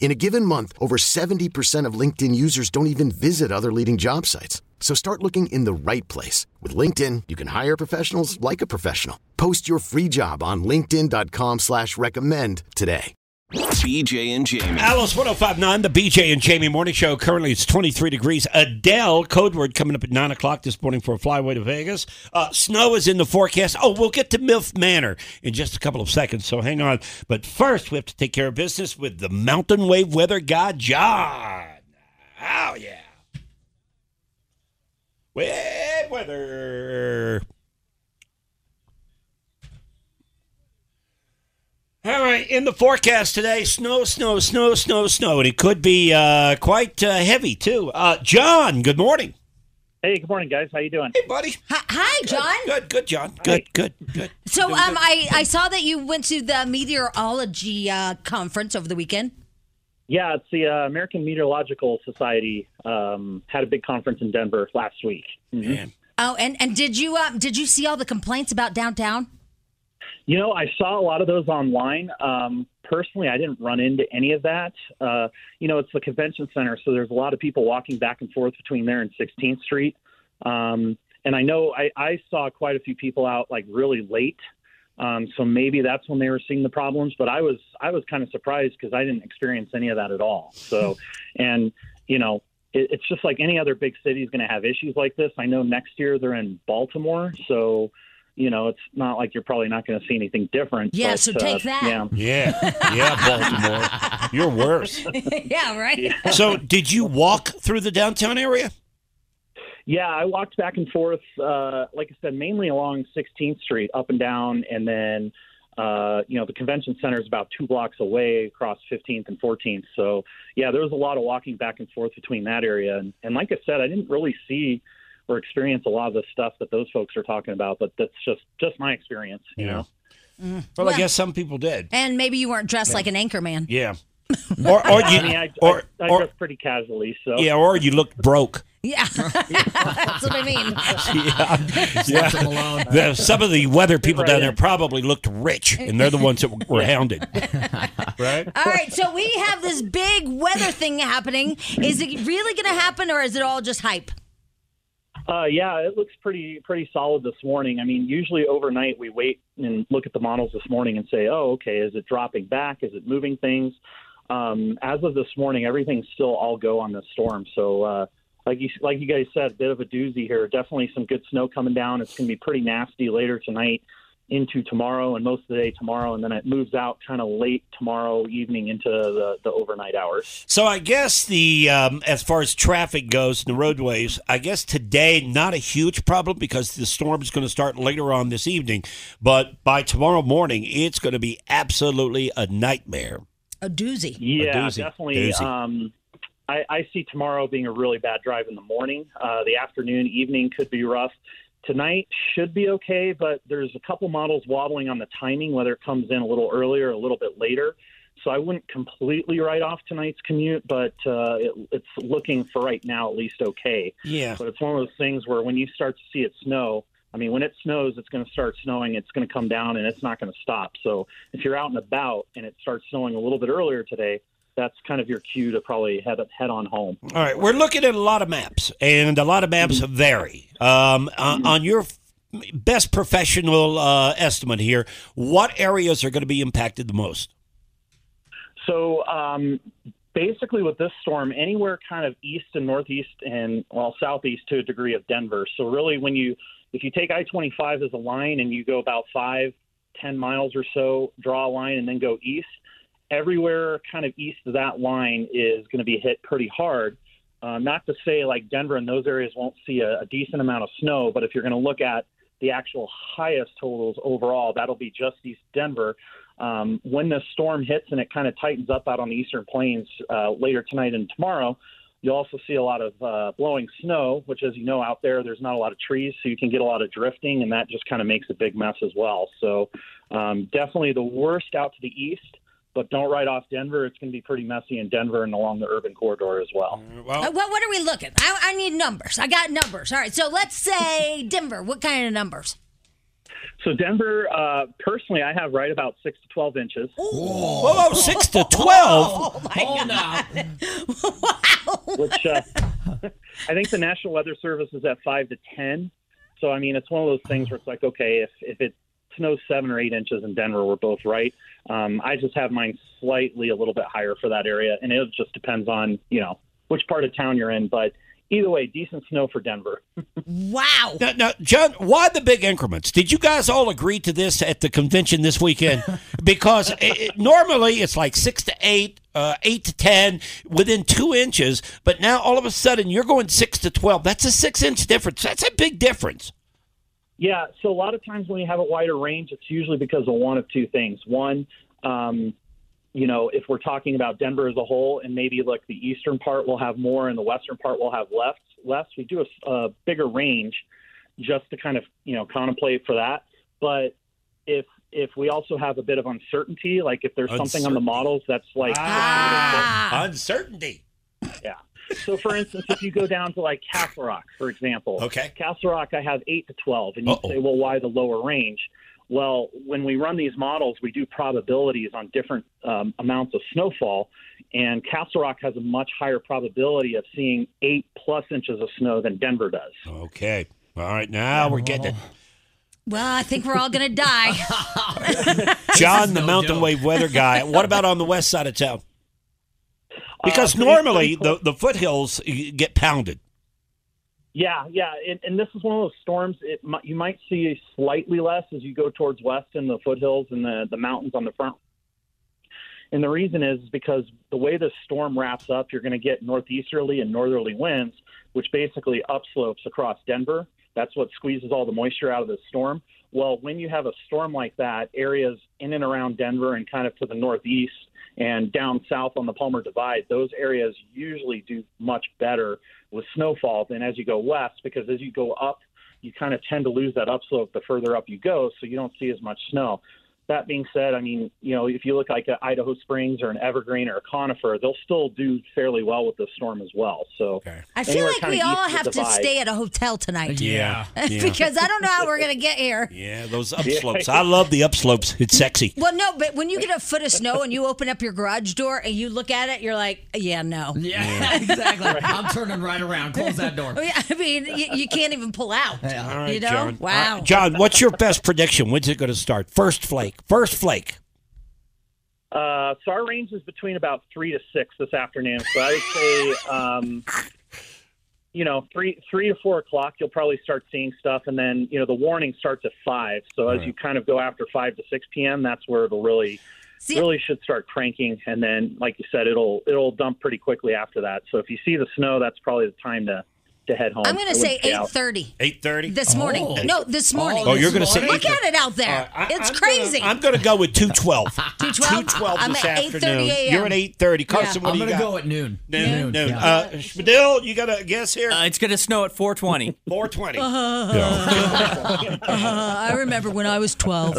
In a given month, over 70% of LinkedIn users don't even visit other leading job sites. So start looking in the right place. With LinkedIn, you can hire professionals like a professional. Post your free job on linkedin.com slash recommend today. BJ and Jamie. Alice 1059, the BJ and Jamie Morning Show. Currently it's 23 degrees. Adele, code word coming up at 9 o'clock this morning for a flyway to Vegas. Uh, snow is in the forecast. Oh, we'll get to MILF Manor in just a couple of seconds, so hang on. But first, we have to take care of business with the mountain wave weather god, John. Oh, yeah. Wave weather. All right, in the forecast today, snow, snow, snow, snow, snow, and it could be uh, quite uh, heavy too. Uh, John, good morning. Hey, good morning, guys. How you doing? Hey, buddy. Hi, hi, John. Good, good, John. Good, good, good. So, um, I, I saw that you went to the meteorology uh, conference over the weekend. Yeah, it's the uh, American Meteorological Society um, had a big conference in Denver last week. Mhm. Man. Oh, and and did you um, did you see all the complaints about downtown? You know, I saw a lot of those online. Um, personally, I didn't run into any of that. Uh, you know, it's the convention center, so there's a lot of people walking back and forth between there and 16th Street. Um, and I know I, I saw quite a few people out like really late. Um, so maybe that's when they were seeing the problems. But I was I was kind of surprised because I didn't experience any of that at all. So, and you know, it, it's just like any other big city is going to have issues like this. I know next year they're in Baltimore, so you know it's not like you're probably not going to see anything different. Yeah, but, so uh, take that. Yeah. Yeah, yeah, Baltimore. You're worse. yeah, right. So, did you walk through the downtown area? Yeah, I walked back and forth, uh, like I said, mainly along 16th Street, up and down, and then, uh, you know, the convention center is about two blocks away across 15th and 14th. So, yeah, there was a lot of walking back and forth between that area. And, and like I said, I didn't really see or experience a lot of the stuff that those folks are talking about, but that's just just my experience, you Yeah. know. Mm. Well, I guess some people did. And maybe you weren't dressed like an anchor man. Yeah. Or, or you, I mean, I, or, I, I or- dress pretty casually, so yeah, or you looked broke. Yeah, that's what I mean. Yeah. The- some of the weather people down there probably looked rich, and they're the ones that were hounded. right? All right, so we have this big weather thing happening. Is it really going to happen, or is it all just hype? Uh, yeah, it looks pretty pretty solid this morning. I mean, usually overnight we wait and look at the models this morning and say, oh, okay, is it dropping back? Is it moving things? Um, as of this morning, everything's still all go on this storm. So, uh, like you like you guys said, a bit of a doozy here. Definitely some good snow coming down. It's going to be pretty nasty later tonight into tomorrow and most of the day tomorrow, and then it moves out kind of late tomorrow evening into the, the overnight hours. So I guess the um, as far as traffic goes in the roadways, I guess today not a huge problem because the storm is going to start later on this evening, but by tomorrow morning it's going to be absolutely a nightmare. A doozy. Yeah, doozy. definitely. Doozy. Um, I, I see tomorrow being a really bad drive in the morning. Uh, the afternoon, evening could be rough. Tonight should be okay, but there's a couple models wobbling on the timing, whether it comes in a little earlier or a little bit later. So I wouldn't completely write off tonight's commute, but uh, it, it's looking for right now at least okay. Yeah. But it's one of those things where when you start to see it snow, I mean, when it snows, it's going to start snowing. It's going to come down, and it's not going to stop. So if you're out and about and it starts snowing a little bit earlier today, that's kind of your cue to probably head head on home. All right, we're looking at a lot of maps, and a lot of maps vary. Um, on, on your best professional uh, estimate here, what areas are going to be impacted the most? So um, basically, with this storm, anywhere kind of east and northeast and well southeast to a degree of Denver. So really, when you if you take I-25 as a line and you go about five, 10 miles or so, draw a line, and then go east. Everywhere kind of east of that line is going to be hit pretty hard. Uh, not to say like Denver and those areas won't see a, a decent amount of snow, but if you're going to look at the actual highest totals overall, that'll be just east Denver. Um, when the storm hits and it kind of tightens up out on the eastern plains uh, later tonight and tomorrow, you'll also see a lot of uh, blowing snow, which, as you know, out there, there's not a lot of trees, so you can get a lot of drifting, and that just kind of makes a big mess as well. So, um, definitely the worst out to the east. But don't write off Denver. It's going to be pretty messy in Denver and along the urban corridor as well. Well, Uh, what, what are we looking? I, I need numbers. I got numbers. All right. So let's say Denver. What kind of numbers? So Denver, uh, personally, I have right about six to twelve inches. whoa, six to twelve. Hold up. which uh, I think the National Weather Service is at five to ten. So I mean, it's one of those things where it's like, okay, if if it snows seven or eight inches in Denver, we're both right. Um, I just have mine slightly a little bit higher for that area, and it just depends on you know which part of town you're in. But either way, decent snow for Denver. Wow. Now, now, John, why the big increments? Did you guys all agree to this at the convention this weekend? Because it, it- normally it's like six to eight, uh, eight to ten, within two inches. But now all of a sudden you're going six to twelve. That's a six inch difference. That's a big difference. Yeah, so a lot of times when you have a wider range, it's usually because of one of two things. One, um, you know, if we're talking about Denver as a whole, and maybe like the eastern part will have more and the western part will have less. Less, we do a, a bigger range just to kind of you know contemplate for that. But if if we also have a bit of uncertainty, like if there's something on the models that's like Ah. Uncertainty. yeah. So, for instance, if you go down to like Castle Rock, for example, Okay. Castle Rock, I have eight to twelve, and you Uh-oh. say, well, why the lower range? Well, when we run these models, we do probabilities on different um, amounts of snowfall, and Castle Rock has a much higher probability of seeing eight plus inches of snow than Denver does. Okay. All right. Now we're getting it. Well, I think we're all going to die. John, the no mountain joke. wave weather guy. What about on the west side of town? Because Uh, normally the, the foothills get pounded. Yeah, yeah, and, and this is one of those storms. It you might see slightly less as you go towards west in the foothills and the the mountains on the front. And the reason is because the way this storm wraps up, you're going to get northeasterly and northerly winds, which basically upslopes across Denver. That's what squeezes all the moisture out of the storm. Well, when you have a storm like that, areas in and around Denver and kind of to the northeast and down south on the Palmer Divide, those areas usually do much better with snowfall than as you go west because as you go up, you kind of tend to lose that upslope the further up you go, so you don't see as much snow. That being said, I mean, you know, if you look like at Idaho Springs or an Evergreen or a Conifer, they'll still do fairly well with the storm as well. So I feel like we all have to stay at a hotel tonight. Yeah. Yeah. because I don't know how we're going to get here. Yeah, those upslopes. I love the upslopes. It's sexy. Well, no, but when you get a foot of snow and you open up your garage door and you look at it, you're like, yeah, no. Yeah, exactly. I'm turning right around. Close that door. I mean- I mean, you, you can't even pull out. Yeah. All right, You know? John. Wow. Uh, John, what's your best prediction? When's it going to start? First flake. First flake. Uh, so our range is between about three to six this afternoon. So I would say, um, you know, three three to four o'clock, you'll probably start seeing stuff, and then you know the warning starts at five. So as you kind of go after five to six p.m., that's where it'll really See, really should start cranking, and then like you said, it'll it'll dump pretty quickly after that. So if you see the snow, that's probably the time to to head home. I'm going to say 8:30 Eight thirty. this morning. Oh. No, this morning. Oh, you're going to This say? Look at it out there. it's crazy. I'm going to go with two twelve. 212? Two twelve I'm this at 8:30 afternoon. a.m. You're at eight thirty. Carson, what are you? I'm gonna go at noon. Noon. Noon. Yeah. Uh, Spadil, you got a guess here? Uh, it's going to snow at 420. Four twenty. Uh, I remember when I was 12.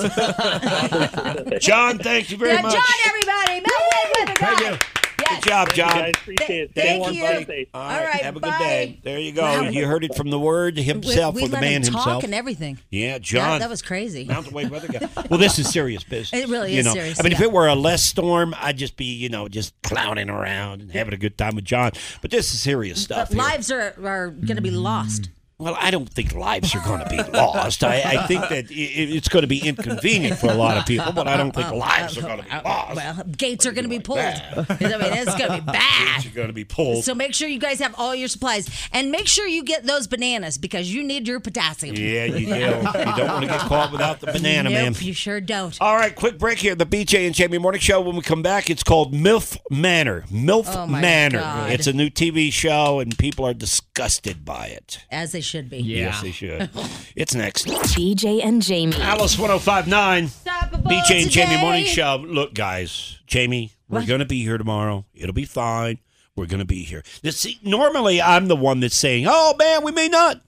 John, thank you very yeah, much. John, everybody. Meltway Weather Thank you. Yes. Good job, You John. guys appreciate it. Thank warm, you. stay safe. All All right, right, have a good bye. day. There you go. Wow. You heard it from the word himself we, or the let man him talk himself. and everything. Yeah, John. Yeah, that was crazy. Mountain Wave Weather Guy. Well, this is serious business. It really you is know? serious, I mean, if it were a less storm, I'd just be, you know, just clowning around and having a good time with John. But this is serious stuff. Here. lives are, are going to be lost. Well, I don't think lives are going to be lost. I, I think that i it's going to be inconvenient for a lot of people, but I don't think lives are going to be uh, uh, lost. Well, gates are going to be pulled. I mean, it's going to be bad. Gates are going to be pulled. So make sure you guys have all your supplies, and make sure you get those bananas because you need your potassium. yeah, you do. You don't want to get caught without the banana, nope, man. you sure don't. All right, quick break here. The BJ and Jamie Morning Show. When we come back, it's called MILF Manor. MILF Oh, Manor. God. It's a new TV show, and people are disgusted by it. As they should be. Yes, they should. it's next. BJ and Jamie. Alice 1059. Unstoppable BJ and Jamie. Morning Show. Look, guys, Jamie, we're going to be here tomorrow. It'll be fine. We're going to be here. This, see, normally, I'm the one that's saying, oh, man, we may not.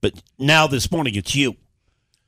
But now this morning, it's you.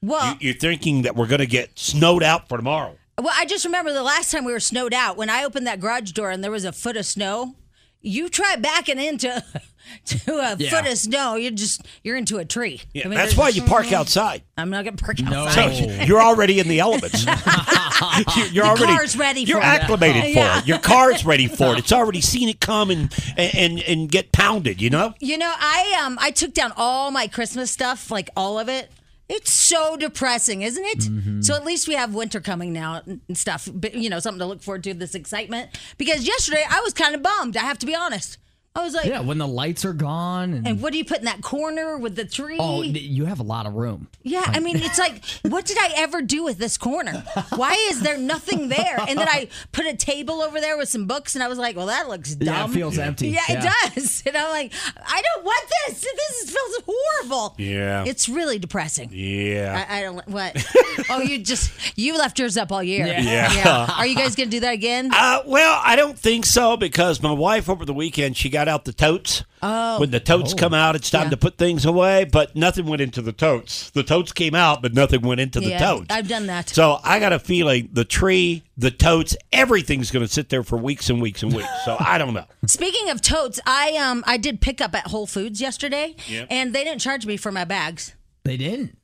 Well, you you're thinking that we're going to get snowed out for tomorrow. well, I just remember the last time we were snowed out when I opened that garage door and there was a foot of snow. You try backing into to a Yeah. foot of snow, you're just you're into a tree. Yeah, I mean, that's why you park outside. I'm not gonna park No. outside. So you're already in the elements. you're you're The already car's ready You're for it. acclimated for Yeah. it. Your car's ready for it. It's already seen it come and and and get pounded. You know. You know, I um I took down all my Christmas stuff, like all of it. It's so depressing, isn't it? Mm-hmm. So at least we have winter coming now and stuff. But you know, something to look forward to. This excitement because yesterday I was kind of bummed. I have to be honest. I was like, Yeah, when the lights are gone and, and what do you put in that corner with the tree? oh, you have a lot of room. Yeah, I mean, it's like, what did I ever do with this corner? Why is there nothing there? And then I put a table over there with some books, and I was like, well, that looks dumb. Yeah, it feels empty. Yeah, Yeah. it does. And I'm like, I don't want this. This feels horrible. Yeah. It's really depressing. Yeah. I, I don't. What? oh, you just you left yours up all year. Yeah. Yeah. Are you guys gonna do that again? Uh, well, I don't think so because my wife over the weekend she got out the totes. Oh. When the totes come out, it's time Yeah. to put things away, but nothing went into the totes. The totes came out, but nothing went into the yeah, totes. I've done that. So I got a feeling the tree, the totes, everything's going to sit there for weeks and weeks and weeks. So I don't know. Speaking of totes, I um I did pick up at Whole Foods yesterday, Yep. and they didn't charge me for my bags. They didn't.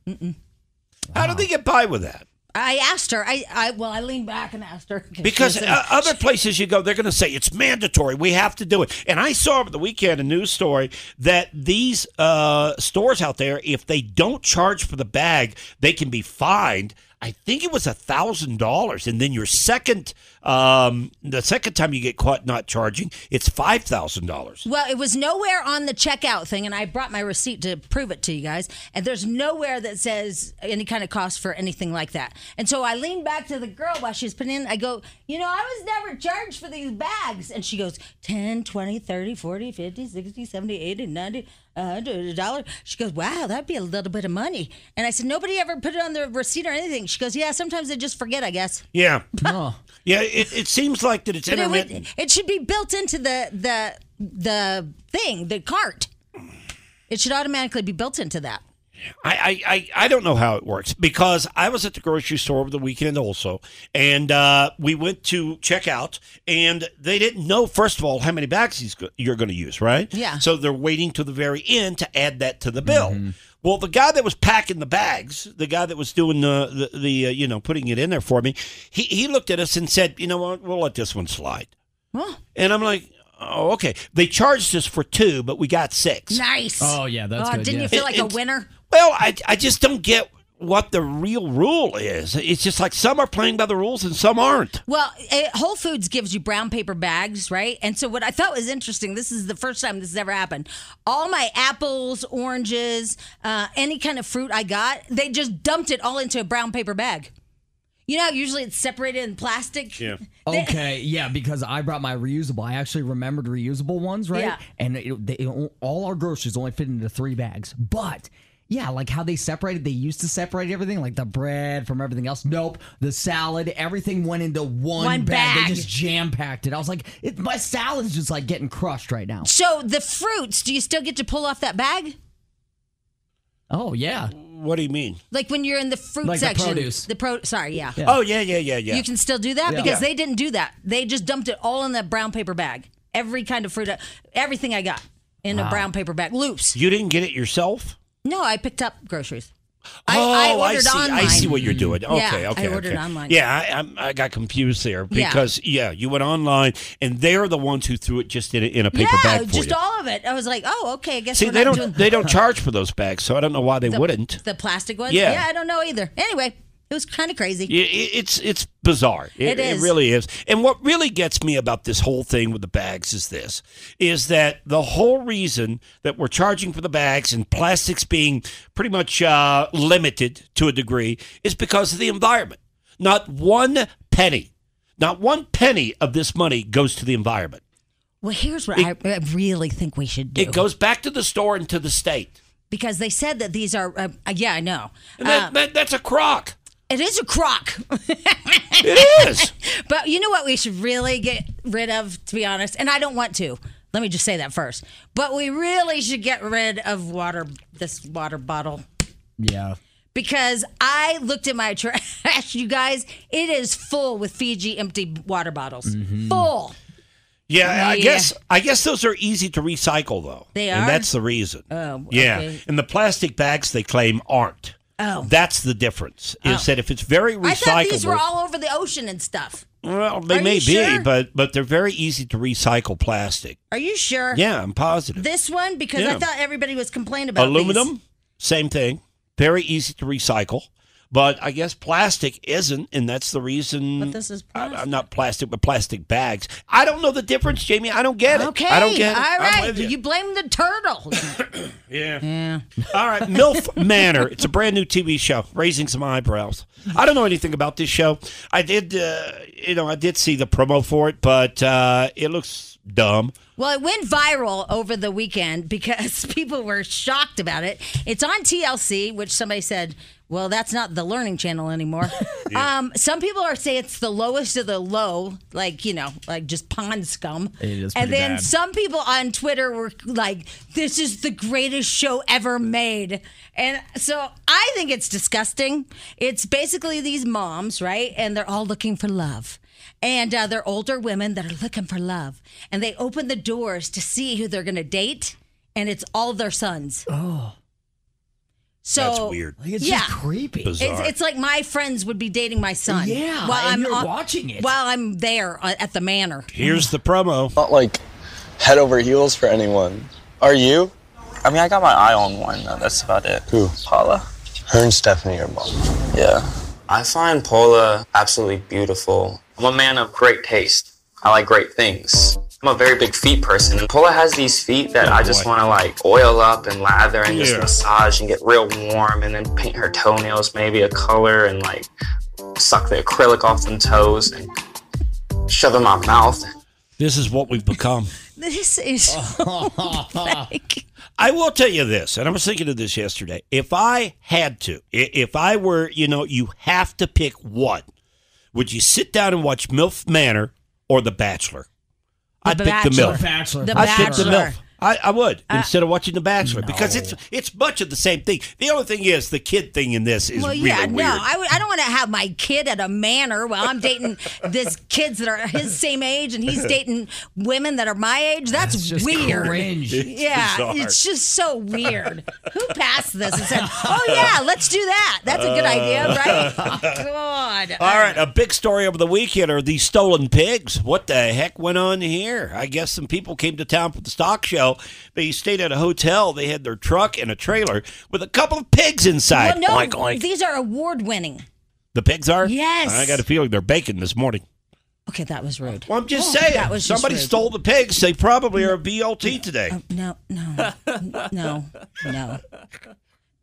How did they get by with that? I asked her. I, I well, I leaned back and asked her Because uh, other places you go, they're going to say it's mandatory. We have to do it. And I saw over the weekend a news story that these uh, stores out there, if they don't charge for the bag, they can be fined. I think it was a thousand dollars, and then your second, um, the second time you get caught not charging, it's five thousand dollars. well, it was nowhere on the checkout thing, and I brought my receipt to prove it to you guys. And there's nowhere that says any kind of cost for anything like that. And so I leaned back to the girl while she was putting in. I go, you know, I was never charged for these bags. And she goes, 10, 20, 30, 40, 50, 60, 70, 80, 90, $100, a dollar. She goes, wow, that'd be a little bit of money. And I said, nobody ever put it on the receipt or anything. She goes, yeah, sometimes they just forget, I guess. Yeah, Oh. yeah. It, it seems like that it's But it, would, intermittent. it should be built into the the the thing, the cart. It should automatically be built into that. I, I, I, I don't know how it works because I was at the grocery store over the weekend also, and uh, we went to check out, and they didn't know, first of all, how many bags he's go- you're going to use, right? Yeah. So they're waiting to the very end to add that to the bill. Well, the guy that was packing the bags, the guy that was doing the, the, the uh, you know, putting it in there for me, he, he looked at us and said, you know what, we'll let this one slide. Oh, And I'm like, oh, okay. They charged us for two, but we got six. nice. Oh, yeah, that's oh, good, Didn't yeah. you feel It- like a it's- winner? Well, I, I just don't get what the real rule is. It's just like some are playing by the rules and some aren't. Well, eh, Whole Foods gives you brown paper bags, right? And so what I thought was interesting, this is the first time this has ever happened. All my apples, oranges, uh, any kind of fruit I got, they just dumped it all into a brown paper bag. You know, usually it's separated in plastic. Yeah. Okay, yeah, because I brought my reusable. I actually remembered reusable ones, right? Yeah. And it, they, all our groceries only fit into three bags. But yeah, like how they separated, they used to separate everything, like the bread from everything else. Nope, the salad, everything went into one, One bag. bag. They just jam packed it. I was like, it, my salad's just like getting crushed right now. So the fruits, do you still get to pull off that bag? Oh yeah, What do you mean? Like when you're in the fruit Like the section. produce. The pro sorry, yeah. Oh, yeah, yeah, yeah, yeah. You can still do that Yeah. because Yeah. they didn't do that. They just dumped it all in that brown paper bag. Every kind of fruit, everything I got in a brown paper bag, loose. You didn't get it yourself? No, I picked up groceries. I, oh, I ordered see. online. I see what you're doing. Okay, Yeah, I ordered okay. online. Yeah, I, I got confused there because yeah. you went online and they're the ones who threw it just in a, in a paper yeah, bag for just you. all of it. I was like, oh, okay. I guess See, they don't doing they don't charge for those bags, so I don't know why they the, wouldn't. the plastic ones. Yeah. I don't know either. Anyway, it was kind of crazy. I- i- It's it's bizarre. It is. It really is. And what really gets me about this whole thing with the bags is this: is that the whole reason that we're charging for the bags and plastics being pretty much uh, limited to a degree is because of the environment. Not one penny, not one penny of this money goes to the environment. Well, here's what I, I really think we should do. It goes back to the store and to the state. because they said that these are. Uh, uh, yeah, I know. And that, Uh, that, that's a crock. It is a crock. It is. But you know what we should really get rid of, to be honest? And I don't want to. Let me just say that first. But we really should get rid of water, this water bottle. Yeah. Because I looked at my trash, you guys, it is full with Fiji empty water bottles. Mm-hmm. Full. Yeah, I guess I guess those are easy to recycle though. They are. and that's the reason. Oh, yeah. okay. And the plastic bags they claim aren't. Oh. That's the difference. Is oh. that if it's very recyclable? I thought these were all over the ocean and stuff. well, they Are may be, sure? but but they're very easy to recycle plastic. Are you sure? Yeah, I'm positive. This one? Because I thought everybody was complaining about Aluminum, these. same thing. Very easy to recycle. But I guess plastic isn't, and that's the reason. But this is I- plastic. I'm not plastic, but plastic bags. I don't know the difference, Jamie. I don't get it. Okay. I don't get it. All right. you. You blame the turtle. Yeah. yeah. All right, MILF Manor. It's a brand new TV show, raising some eyebrows. I don't know anything about this show. I did, uh, you know, I did see the promo for it, but uh, it looks dumb. Well, it went viral over the weekend because people were shocked about it. It's on TLC, which somebody said, well, that's not the learning channel anymore. um, some people are saying it's the lowest of the low, like, you know, like just pond scum. It is and then bad. some people on Twitter were like, this is the greatest show ever made. And so I think it's disgusting. It's basically these moms, right? And they're all looking for love. And uh, they're older women that are looking for love. And they open the doors to see who they're going to date. And it's all their sons. Oh. So That's weird. Like, it's yeah. just creepy. Bizarre. It's, it's like my friends would be dating my son. Yeah, while and I'm you're on- watching it. While I'm there uh, at the manor. Here's the promo. not like head over heels for anyone. Are you? I mean, I got my eye on one. though. That's about it. Who? Paula. Her and Stephanie are both. Yeah. I find Paula absolutely beautiful. I'm a man of great taste. I like great things. I'm a very big feet person. And Paula has these feet that oh, I just want to like oil up and lather and just massage and get real warm and then paint her toenails maybe a color and like suck the acrylic off them toes and shove in my mouth. This is what we've become. This is I will tell you this, and I was thinking of this yesterday. If I had to, if I were, you know, you have to pick one, would you sit down and watch MILF Manor or The Bachelor? I'd pick The Bachelor. MILF. Bachelor. The I'd pick The Bachelor. MILF. I, I would uh, instead of watching The Bachelor because it's it's much of the same thing. The only thing is the kid thing in this is well, really yeah, weird. no, I, don't want to have my kid at a manor while I'm dating this kids that are his same age and he's dating women that are my age. That's, It's just weird. cringe. Yeah, bizarre. it's just so weird. Who passed this and said, "Oh yeah, let's do that"? That's a good idea, uh. right? Oh, God. All right, a big story over the weekend are these stolen pigs. What the heck went on here? I guess some people came to town for the stock show. They stayed at a hotel. They had their truck and a trailer with a couple of pigs inside. Well, no, Oink, oink. these are award winning. The pigs are? Yes. I got a feeling they're baking this morning. Okay, that was rude. Well, I'm just Oh, saying. that was somebody stole the pigs. They probably are a BLT today. Uh, no, no, no, no.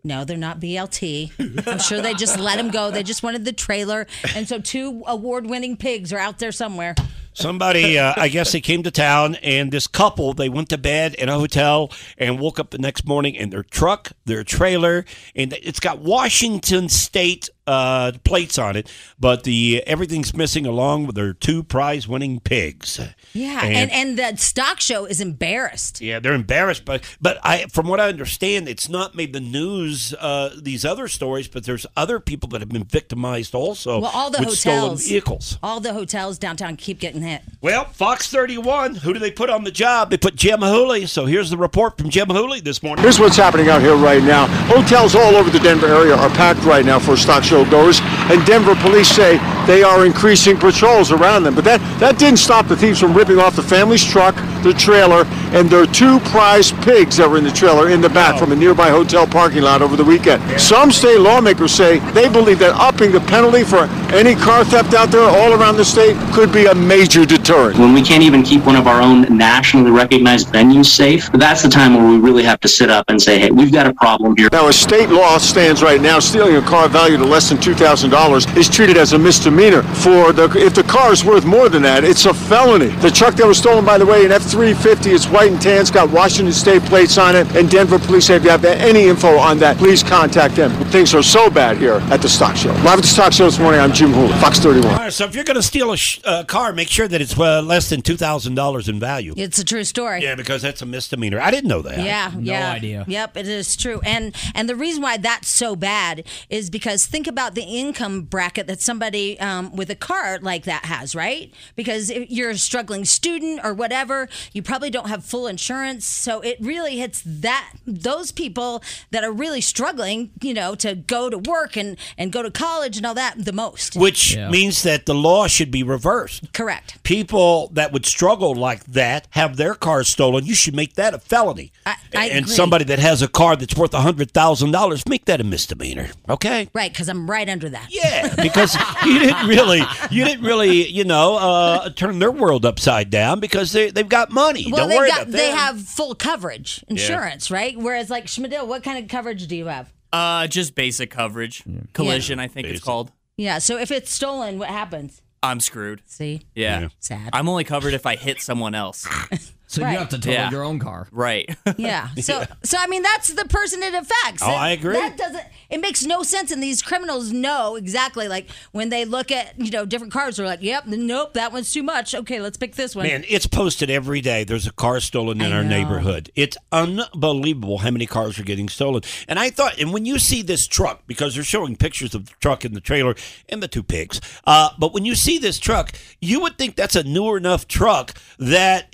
No, they're not BLT. I'm sure they just let them go. They just wanted the trailer. And so two award winning pigs are out there somewhere. Somebody, uh, I guess they came to town, and this couple, they went to bed in a hotel and woke up the next morning in their truck, their trailer, and it's got Washington State uh, plates on it, but the everything's missing along with their two prize-winning pigs. Yeah. And, and the stock show is embarrassed. Yeah, they're embarrassed, but but I, from what I understand, it's not made the news. Uh, these other stories, but there's other people that have been victimized also. Well, all the with stolen hotels. vehicles. All the hotels downtown keep getting hit. Well, Fox 31, who do they put on the job? They put Jim Hooley. So here's the report from Jim Hooley this morning. Here's what's happening out here right now. Hotels all over the Denver area are packed right now for stock show goers, and Denver police say they are increasing patrols around them. But that, that didn't stop the thieves from ripping off the family's truck, the trailer, and their two prize pigs that were in the trailer in the back from a nearby hotel parking lot over the weekend. Some state lawmakers say they believe that upping the penalty for any car theft out there all around the state could be a major deterrent. When we can't even keep one of our own nationally recognized venues safe, that's the time where we really have to sit up and say, hey, we've got a problem here. Now, as state law stands right now, stealing a car valued at less than $2,000 is treated as a misdemeanor. For the, if the car is worth more than that, it's a felony. The truck that was stolen, by the way, an F-350, it's white and tan, it's got Washington State plates on it, and Denver police say if you have any info on that, please contact them. Things are so bad here at the stock show. Live at the stock show this morning, I'm Jim Hooley, Fox 31. All right, so if you're going to steal a sh- uh, car, make sure that it's uh, less than $2,000 in value. It's a true story. Yeah, because that's a misdemeanor. I didn't know that. Yeah, No yeah. idea. Yep, it is true. And and the reason why that's so bad is because think about the income bracket that somebody um, with a car like that has, right? Because if you're a struggling student or whatever, you probably don't have full insurance, so it really hits that those people that are really struggling, you know, to go to work and and go to college and all that the most. Which Yeah. means that the law should be reversed. Correct. People that would struggle like that have their cars stolen. You should make that a felony. I- I and agree. somebody that has a car that's worth $100,000, make that a misdemeanor. Okay? Right, because I'm right under that. Yeah, because you didn't really, you didn't really, you know, uh, turn their world upside down because they they've got money. Well, Don't they've worry got about they have full coverage insurance, right? Whereas like Schmidl, what kind of coverage do you have? Uh, just basic coverage. Collision, I think it's called. Yeah, so if it's stolen, what happens? I'm screwed. See, Yeah. Yeah. sad. I'm only covered if I hit someone else. So Right. you have to total Yeah. your own car. right. yeah. So, so I mean, that's the person it affects. Oh, I agree. That doesn't. It makes no sense, and these criminals know exactly. Like when they look at you know different cars, they're like, "Yep, nope, that one's too much. Okay, let's pick this one." Man, it's posted every day. There's a car stolen in I our know. neighborhood. It's unbelievable how many cars are getting stolen. And I thought, and when you see this truck, because they're showing pictures of the truck and the trailer and the two pigs, uh, but when you see this truck, you would think that's a newer enough truck that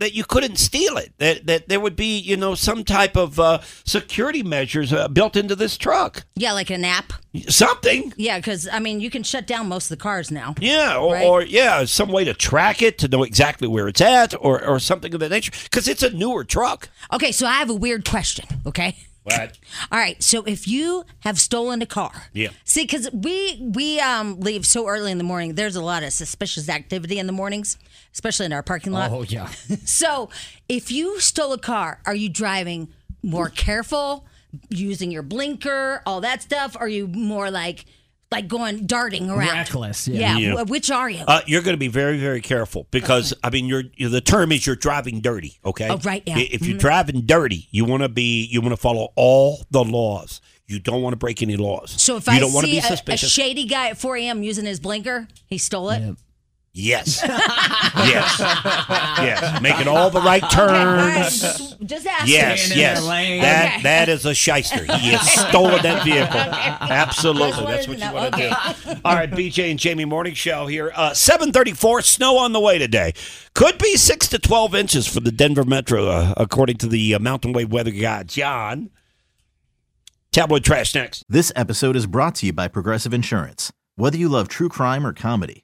that you couldn't steal it. That that there would be you know some type of uh, security measures uh, built into this truck. yeah, like an app. Something. Yeah, because I mean, you can shut down most of the cars now. Yeah, or, Right. or yeah, some way to track it to know exactly where it's at, or, or something of that nature. Because it's a newer truck. Okay, so I have a weird question. Okay. What? All right. So if you have stolen a car, Yeah. See, because we we um leave so early in the morning. There's a lot of suspicious activity in the mornings, especially in our parking lot. Oh yeah. So if you stole a car, are you driving more careful, using your blinker, all that stuff? Are you more like like going darting around? Reckless, yeah. Yeah. wh- Which are you? Uh, you're going to be very, very careful because I mean, you're, you the term is you're driving dirty. Okay. Oh, right, yeah. If you're driving dirty, you want to be, you want to follow all the laws. You don't want to break any laws. so if you I don't want to see be a, a shady guy at 4 a.m. using his blinker, he stole it. Yes. yes. Yes. Making all the right Okay, all right, turns. Just, just asking. Yes, yes. That Okay. that is a shyster. He has stolen that vehicle. Absolutely, that's what you know. want to Okay. do. All right, BJ and Jamie morning show here. Uh, Seven thirty-four. Snow on the way today. Could be six to twelve inches for the Denver metro, uh, according to the uh, Mountain Wave weather guy John. Tabloid trash next. This episode is brought to you by Progressive Insurance. Whether you love true crime or comedy,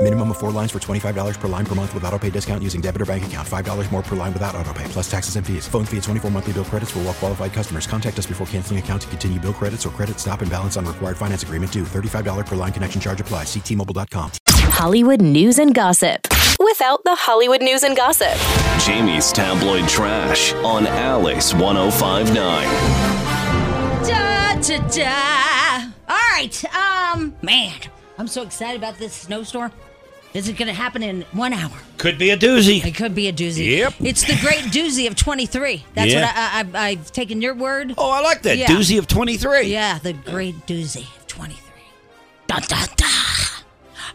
Minimum of four lines for $25 per line per month with auto pay discount using debit or bank account. $5 more per line without auto pay, plus taxes and fees. Phone fee at 24 monthly bill credits for all well qualified customers. Contact us before canceling account to continue bill credits or credit stop and balance on required finance agreement due. $35 per line connection charge apply. Ctmobile.com. Hollywood news and gossip without the Hollywood news and gossip. Jamie's tabloid trash on Alice 1059. Da, da, da. All right. Um, man, I'm so excited about this snowstorm. Is it going to happen in one hour? Could be a doozy. It could be a doozy. Yep. It's the great doozy of 23. That's Yeah. what I, I, I've taken your word. Oh, I like that. Yeah. Doozy of 23. Yeah, the great doozy of 23. Dun, dun, dun.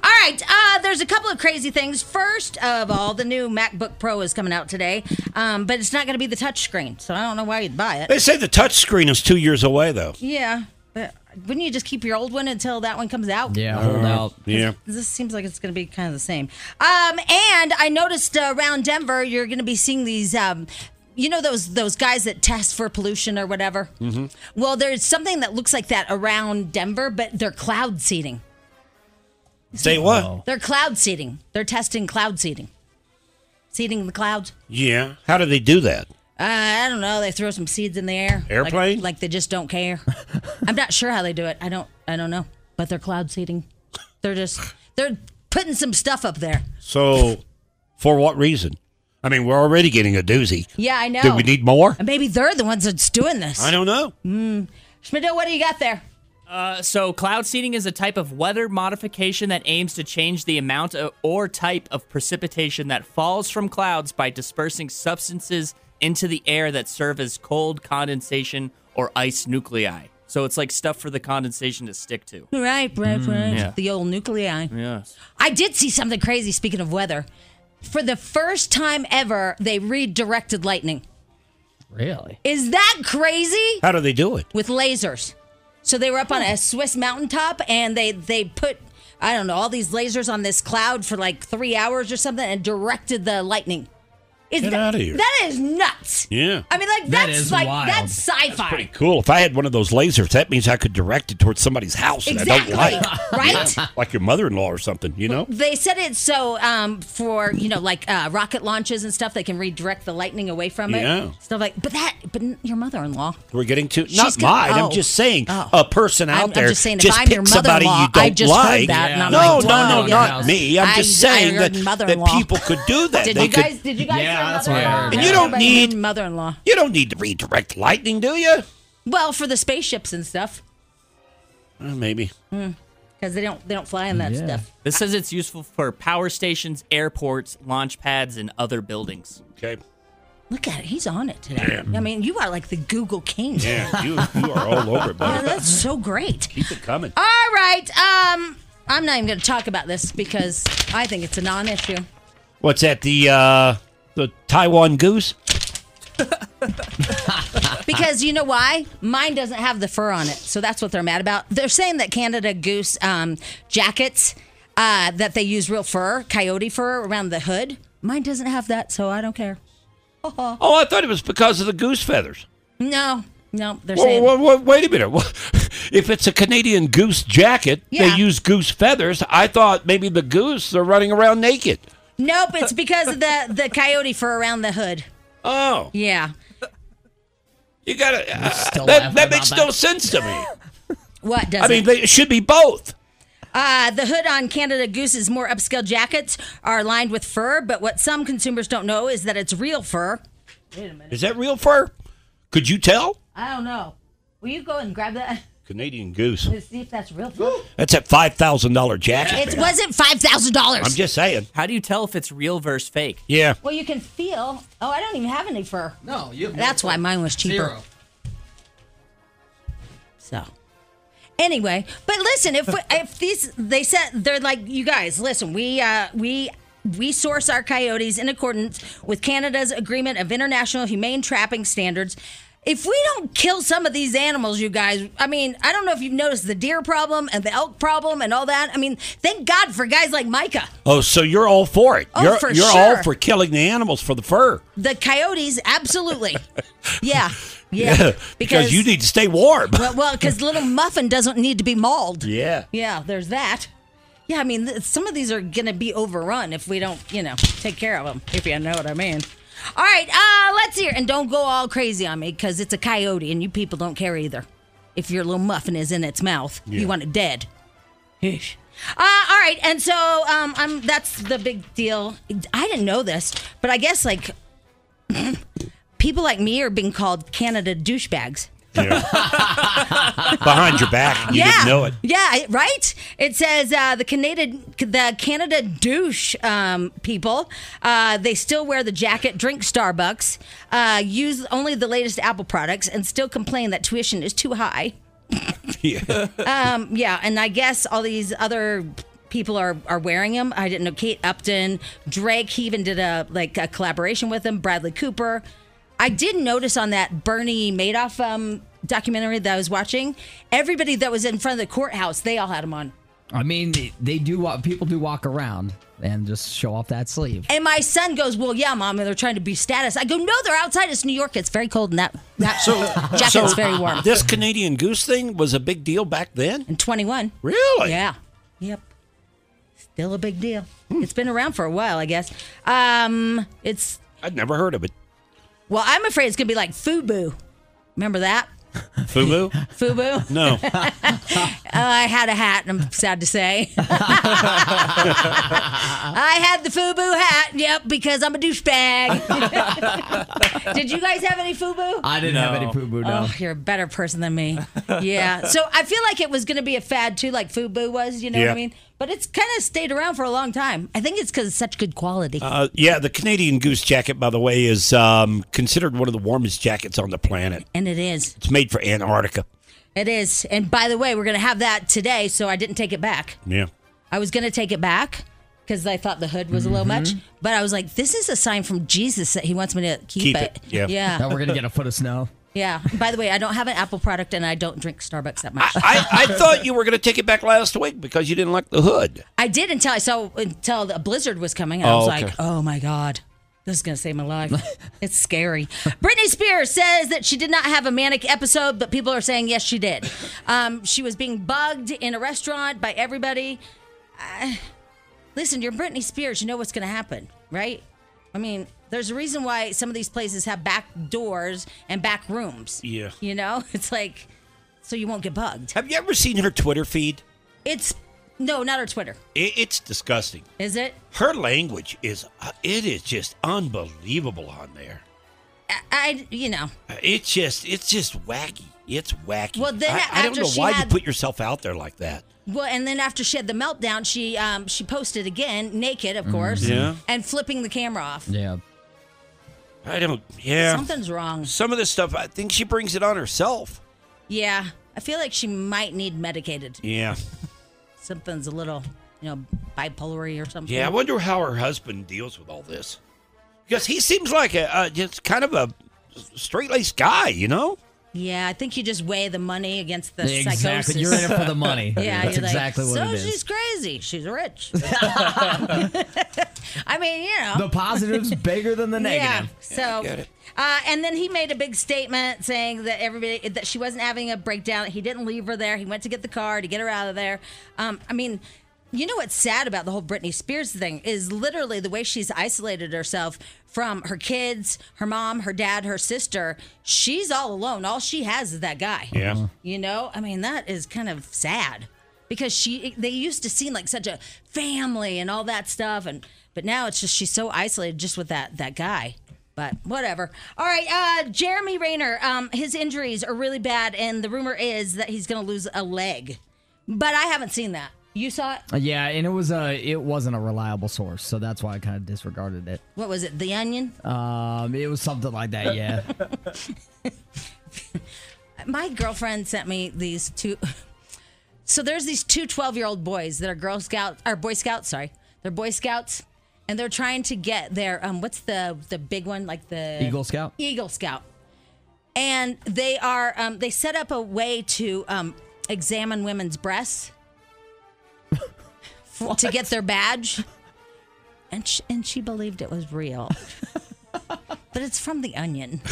All right, uh, there's a couple of crazy things. First of all, the new MacBook Pro is coming out today, um, but it's not going to be the touchscreen, so I don't know why you'd buy it. They say the touch screen is two years away, though. Yeah, wouldn't you just keep your old one until that one comes out? Yeah, hold out. Yeah. This seems like it's going to be kind of the same. Um, and I noticed uh, around Denver, you're going to be seeing these. Um, you know those those guys that test for pollution or whatever. Mm-hmm. Well, there's something that looks like that around Denver, but they're cloud seeding. Say what? They're cloud seeding. They're testing cloud seeding. Seeding the clouds. Yeah. How do they do that? Uh, I don't know. They throw some seeds in the air. Airplane? Like, like they just don't care. I'm not sure how they do it. I don't. I don't know. But they're cloud seeding. They're just. They're putting some stuff up there. So, for what reason? I mean, we're already getting a doozy. Yeah, I know. Do we need more? And maybe they're the ones that's doing this. I don't know. Mm. Schmidt, what do you got there? Uh, so, cloud seeding is a type of weather modification that aims to change the amount of, or type of precipitation that falls from clouds by dispersing substances into the air that serve as cloud condensation or ice nuclei. So, it's like stuff for the condensation to stick to. Right, right, mm. right. Yeah. The old nuclei. Yes. I did see something crazy. Speaking of weather, for the first time ever, they redirected lightning. Really? Is that crazy? How do they do it? With lasers. So they were up on a Swiss mountaintop and they they put I don't know all these lasers on this cloud for like three hours or something and directed the lightning. Is Get that, outta here. That is nuts. Yeah. I mean, like That that's is like wild. that's sci-fi. Pretty cool. If I had one of those lasers, that means I could direct it towards somebody's house that I don't like. right? Yeah. Like your mother-in-law or something, you know? They said it so um, for you know like uh, rocket launches and stuff. They can redirect the lightning away from it. Yeah. Stuff like, but that, but your mother-in-law. We're getting to She's not gonna- mine. oh. I'm just saying Oh. a person out I'm- I'm there. just saying if I'm pick your somebody you don't I just heard like. that, and no, like, no, no, not me. I'm I- just I saying heard that, that people could do that. Did you guys? Did you guys? Yeah, hear that's what I heard. And you don't Everybody need- mother-in-law. You don't need to redirect lightning, do you? Well, for the spaceships and stuff, Uh, maybe. because they don't they don't fly in that stuff. This says it's useful for power stations, airports, launch pads, and other buildings. Okay. Look at it. He's on it today. I mean, you are like the Google king. Yeah, you, you are all over it, Oh, buddy. that's so great. Keep it coming. All right. Um, I'm not even going to talk about this because I think it's a non-issue. What's that? The uh, the Taiwan goose? Because you know why? Mine doesn't have the fur on it, so that's what they're mad about. They're saying that Canada Goose um, jackets uh, that they use real fur, coyote fur around the hood. Mine doesn't have that, so I don't care. Oh, I thought it was because of the goose feathers. No, no, they're Whoa, saying whoa, wait a minute. If it's a Canadian goose jacket, Yeah. they use goose feathers. I thought maybe the goose are running around naked. Nope. It's because of the the coyote fur around the hood. Oh, Yeah. you gotta. Uh, still that that about makes that? no sense to me. What does I mean, it? they, it should be both. Uh, the hood on Canada Goose's more upscale jackets are lined with fur, but what some consumers don't know is that it's real fur. Wait a minute. Is that real fur? Could you tell? I don't know. Will you go and grab that Canadian goose. Let's see if that's real fur? That's that five thousand dollar jacket. It wasn't five thousand dollars. I'm just saying. How do you tell if it's real versus fake? Yeah. Well, you can feel. Oh, I don't even have any fur. No, you. have That's why fur. mine was cheaper. Zero. So, anyway, but listen, if if these they said they're like you guys, listen, we uh we we source our coyotes in accordance with Canada's agreement of international humane trapping standards. If we don't kill some of these animals, you guys, I mean, I don't know if you've noticed the deer problem and the elk problem and all that. I mean, thank God for guys like Micah. Oh, so you're all for it? Oh, you're for you're sure. all for killing the animals for the fur. The coyotes, absolutely. yeah. Yeah. because, Because, you need to stay warm. well, well, because little Muffin doesn't need to be mauled. yeah. Yeah, there's that. Yeah, I mean, th- some of these are going to be overrun if we don't, you know, take care of them, if you know what I mean. All right, uh, let's hear. And don't go all crazy on me because it's a coyote and you people don't care either. If your little muffin is in its mouth, Yeah. you want it dead. Yeesh. Uh, all right, and so um, I'm, that's the big deal. I didn't know this, but I guess like people like me are being called Canada douchebags. Behind your back, you yeah. didn't know it. Yeah, right. It says uh, the Canada, the Canada douche um, people. Uh, they still wear the jacket, drink Starbucks, uh, use only the latest Apple products, and still complain that tuition is too high. Yeah. Um, yeah, and I guess all these other people are are wearing them. I didn't know Kate Upton, Drake. He even did a like a collaboration with him. Bradley Cooper. I did notice on that Bernie Madoff um, documentary that I was watching, everybody that was in front of the courthouse, they all had them on. I mean, they- they do. wa- People do walk around and just show off that sleeve. And my son goes, "Well, yeah, mom, they're trying to be status." I go, "No, they're outside. It's New York. It's very cold, and that that jacket's so very warm." This Canadian goose thing was a big deal back then. In 21. Really? Yeah. Yep. Still a big deal. It's been around for a while, I guess. Um, it's I'd never heard of it. Well, I'm afraid it's gonna be like FUBU. Remember that? Fubu? FUBU. No. Uh, I had a hat, I'm sad to say. I had the FUBU hat, yep, because I'm a douchebag. Did you guys have any FUBU? I didn't have any poo boo. No. Oh, you're a better person than me. Yeah. So I feel like it was going to be a fad too, like FUBU was. You know what Yeah. I mean? But it's kind of stayed around for a long time. I think it's because it's such good quality. Uh, yeah, the Canadian goose jacket, by the way, is um, considered one of the warmest jackets on the planet. and it is. It's made for Antarctica. It is. And by the way, we're going to have that today, so I didn't take it back. Yeah. I was going to take it back because I thought the hood was a little much. Mhm. But I was like, this is a sign from Jesus that he wants me to keep, Keep it. it, yeah. Yeah. Now we're gonna get a foot of snow. Yeah. By the way, I don't have an Apple product and I don't drink Starbucks that much. I, I thought you were going to take it back last week because you didn't like the hood. I did until I saw until the blizzard was coming. And I Oh, was okay. like, oh my god. This is gonna save my life. it's scary. Britney Spears says that she did not have a manic episode, but people are saying yes, she did. Um, she was being bugged in a restaurant by everybody. Listen, you're Britney Spears. You know what's gonna happen, right? I mean, there's a reason why some of these places have back doors and back rooms. Yeah. You know, it's like so you won't get bugged. Have you ever seen her Twitter feed? It's no, not her Twitter. It, it's disgusting. Is it? Her language is uh, it is just unbelievable on there. I, I you know. Uh, It's just it's just wacky. It's wacky. Well, then I, I don't after know she why you had- put yourself out there like that. Well, and then after she had the meltdown, she um she posted again, naked, of course, Yeah. and flipping the camera off. Yeah. I don't. Yeah. Something's wrong. Some of this stuff, I think she brings it on herself. Yeah, I feel like she might need medicated. Yeah. Something's a little, you know, bipolar or something. Yeah. I wonder how her husband deals with all this because he seems like a uh, just kind of a straight laced guy, you know. Yeah, I think you just weigh the money against the Exactly. psychosis. You're in it for the money. yeah, That's you're exactly like, what so it is." she's crazy. She's rich. I mean, you know, The positive's bigger than the negative. Yeah. So, uh, and then he made a big statement saying that everybody that she wasn't having a breakdown. He didn't leave her there. He went to get the car to get her out of there. Um, I mean. You know what's sad about the whole Britney Spears thing is literally the way she's isolated herself from her kids, her mom, her dad, her sister. She's all alone. All she has is that guy. Yeah. You know, I mean, that is kind of sad because she they used to seem like such a family and all that stuff, and but now it's just she's so isolated just with that that guy. But whatever. All right, uh, Jeremy Renner, um, his injuries are really bad, and the rumor is that he's going to lose a leg. But I haven't seen that. You saw it? Uh, Yeah, and it was a it wasn't a reliable source, so that's why I kind of disregarded it. What was it? The Onion? Um, it was something like that. Yeah. my girlfriend sent me these two. So there's these two 12 year old boys that are Girl Scouts, or Boy Scouts, sorry. They're Boy Scouts, and they're trying to get their, um, what's the the big one? Like the Eagle Scout? Eagle Scout. and they are um, they set up a way to um, examine women's breasts f- to get their badge, and sh- and she believed it was real. but it's from the Onion.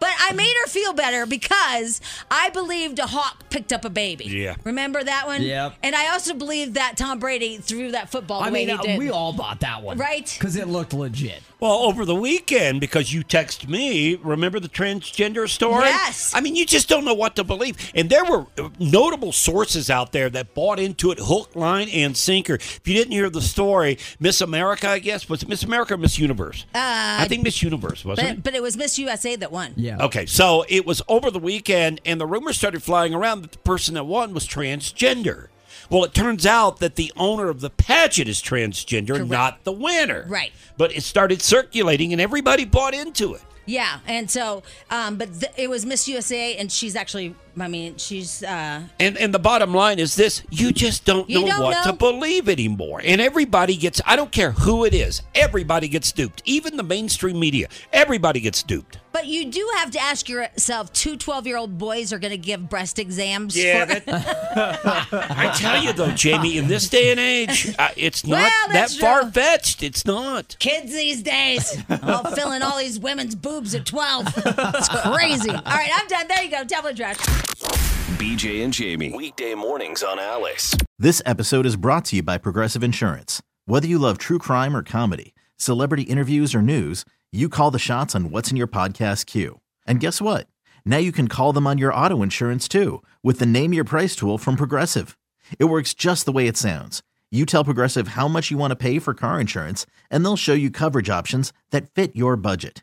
But I made her feel better because I believed a hawk picked up a baby. Yeah. Remember that one? Yep. And I also believed that Tom Brady threw that football I way mean, he uh, did. we all bought that one. Right? Because it looked legit. Well, over the weekend, because you text me, remember the transgender story? Yes. I mean, you just don't know what to believe. And there were notable sources out there that bought into it hook, line, and sinker. If you didn't hear the story, Miss America, I guess, was it Miss America or Miss Universe? Uh, I think Miss Universe, wasn't it? but, but it was Miss USA that won. Yeah. Okay, so it was over the weekend, and the rumors started flying around that the person that won was transgender. Well, it turns out that the owner of the pageant is transgender, not the winner. Right. But it started circulating, and everybody bought into it. Yeah, and so, um, but th- it was Miss USA, and she's actually, I mean, she's, uh, And and the bottom line is this: you just don't You know don't what know. to believe anymore. And everybody gets I don't care who it is, everybody gets duped. Even the mainstream media, everybody gets duped. but you do have to ask yourself: two 12 year old boys are going to give breast exams. Yeah, for- I tell you though, Jamie, in this day and age, uh, it's not Well, that far fetched. It's not. Kids these days, all filling all these women's boobs at 12. it's crazy. All right, I'm done. There you go. Tabloid trash. BJ and Jamie. Weekday mornings on Alice. This episode is brought to you by Progressive Insurance. Whether you love true crime or comedy, celebrity interviews or news, you call the shots on what's in your podcast queue. And guess what? Now you can call them on your auto insurance too with the Name Your Price tool from Progressive. It works just the way it sounds. You tell Progressive how much you want to pay for car insurance, and they'll show you coverage options that fit your budget.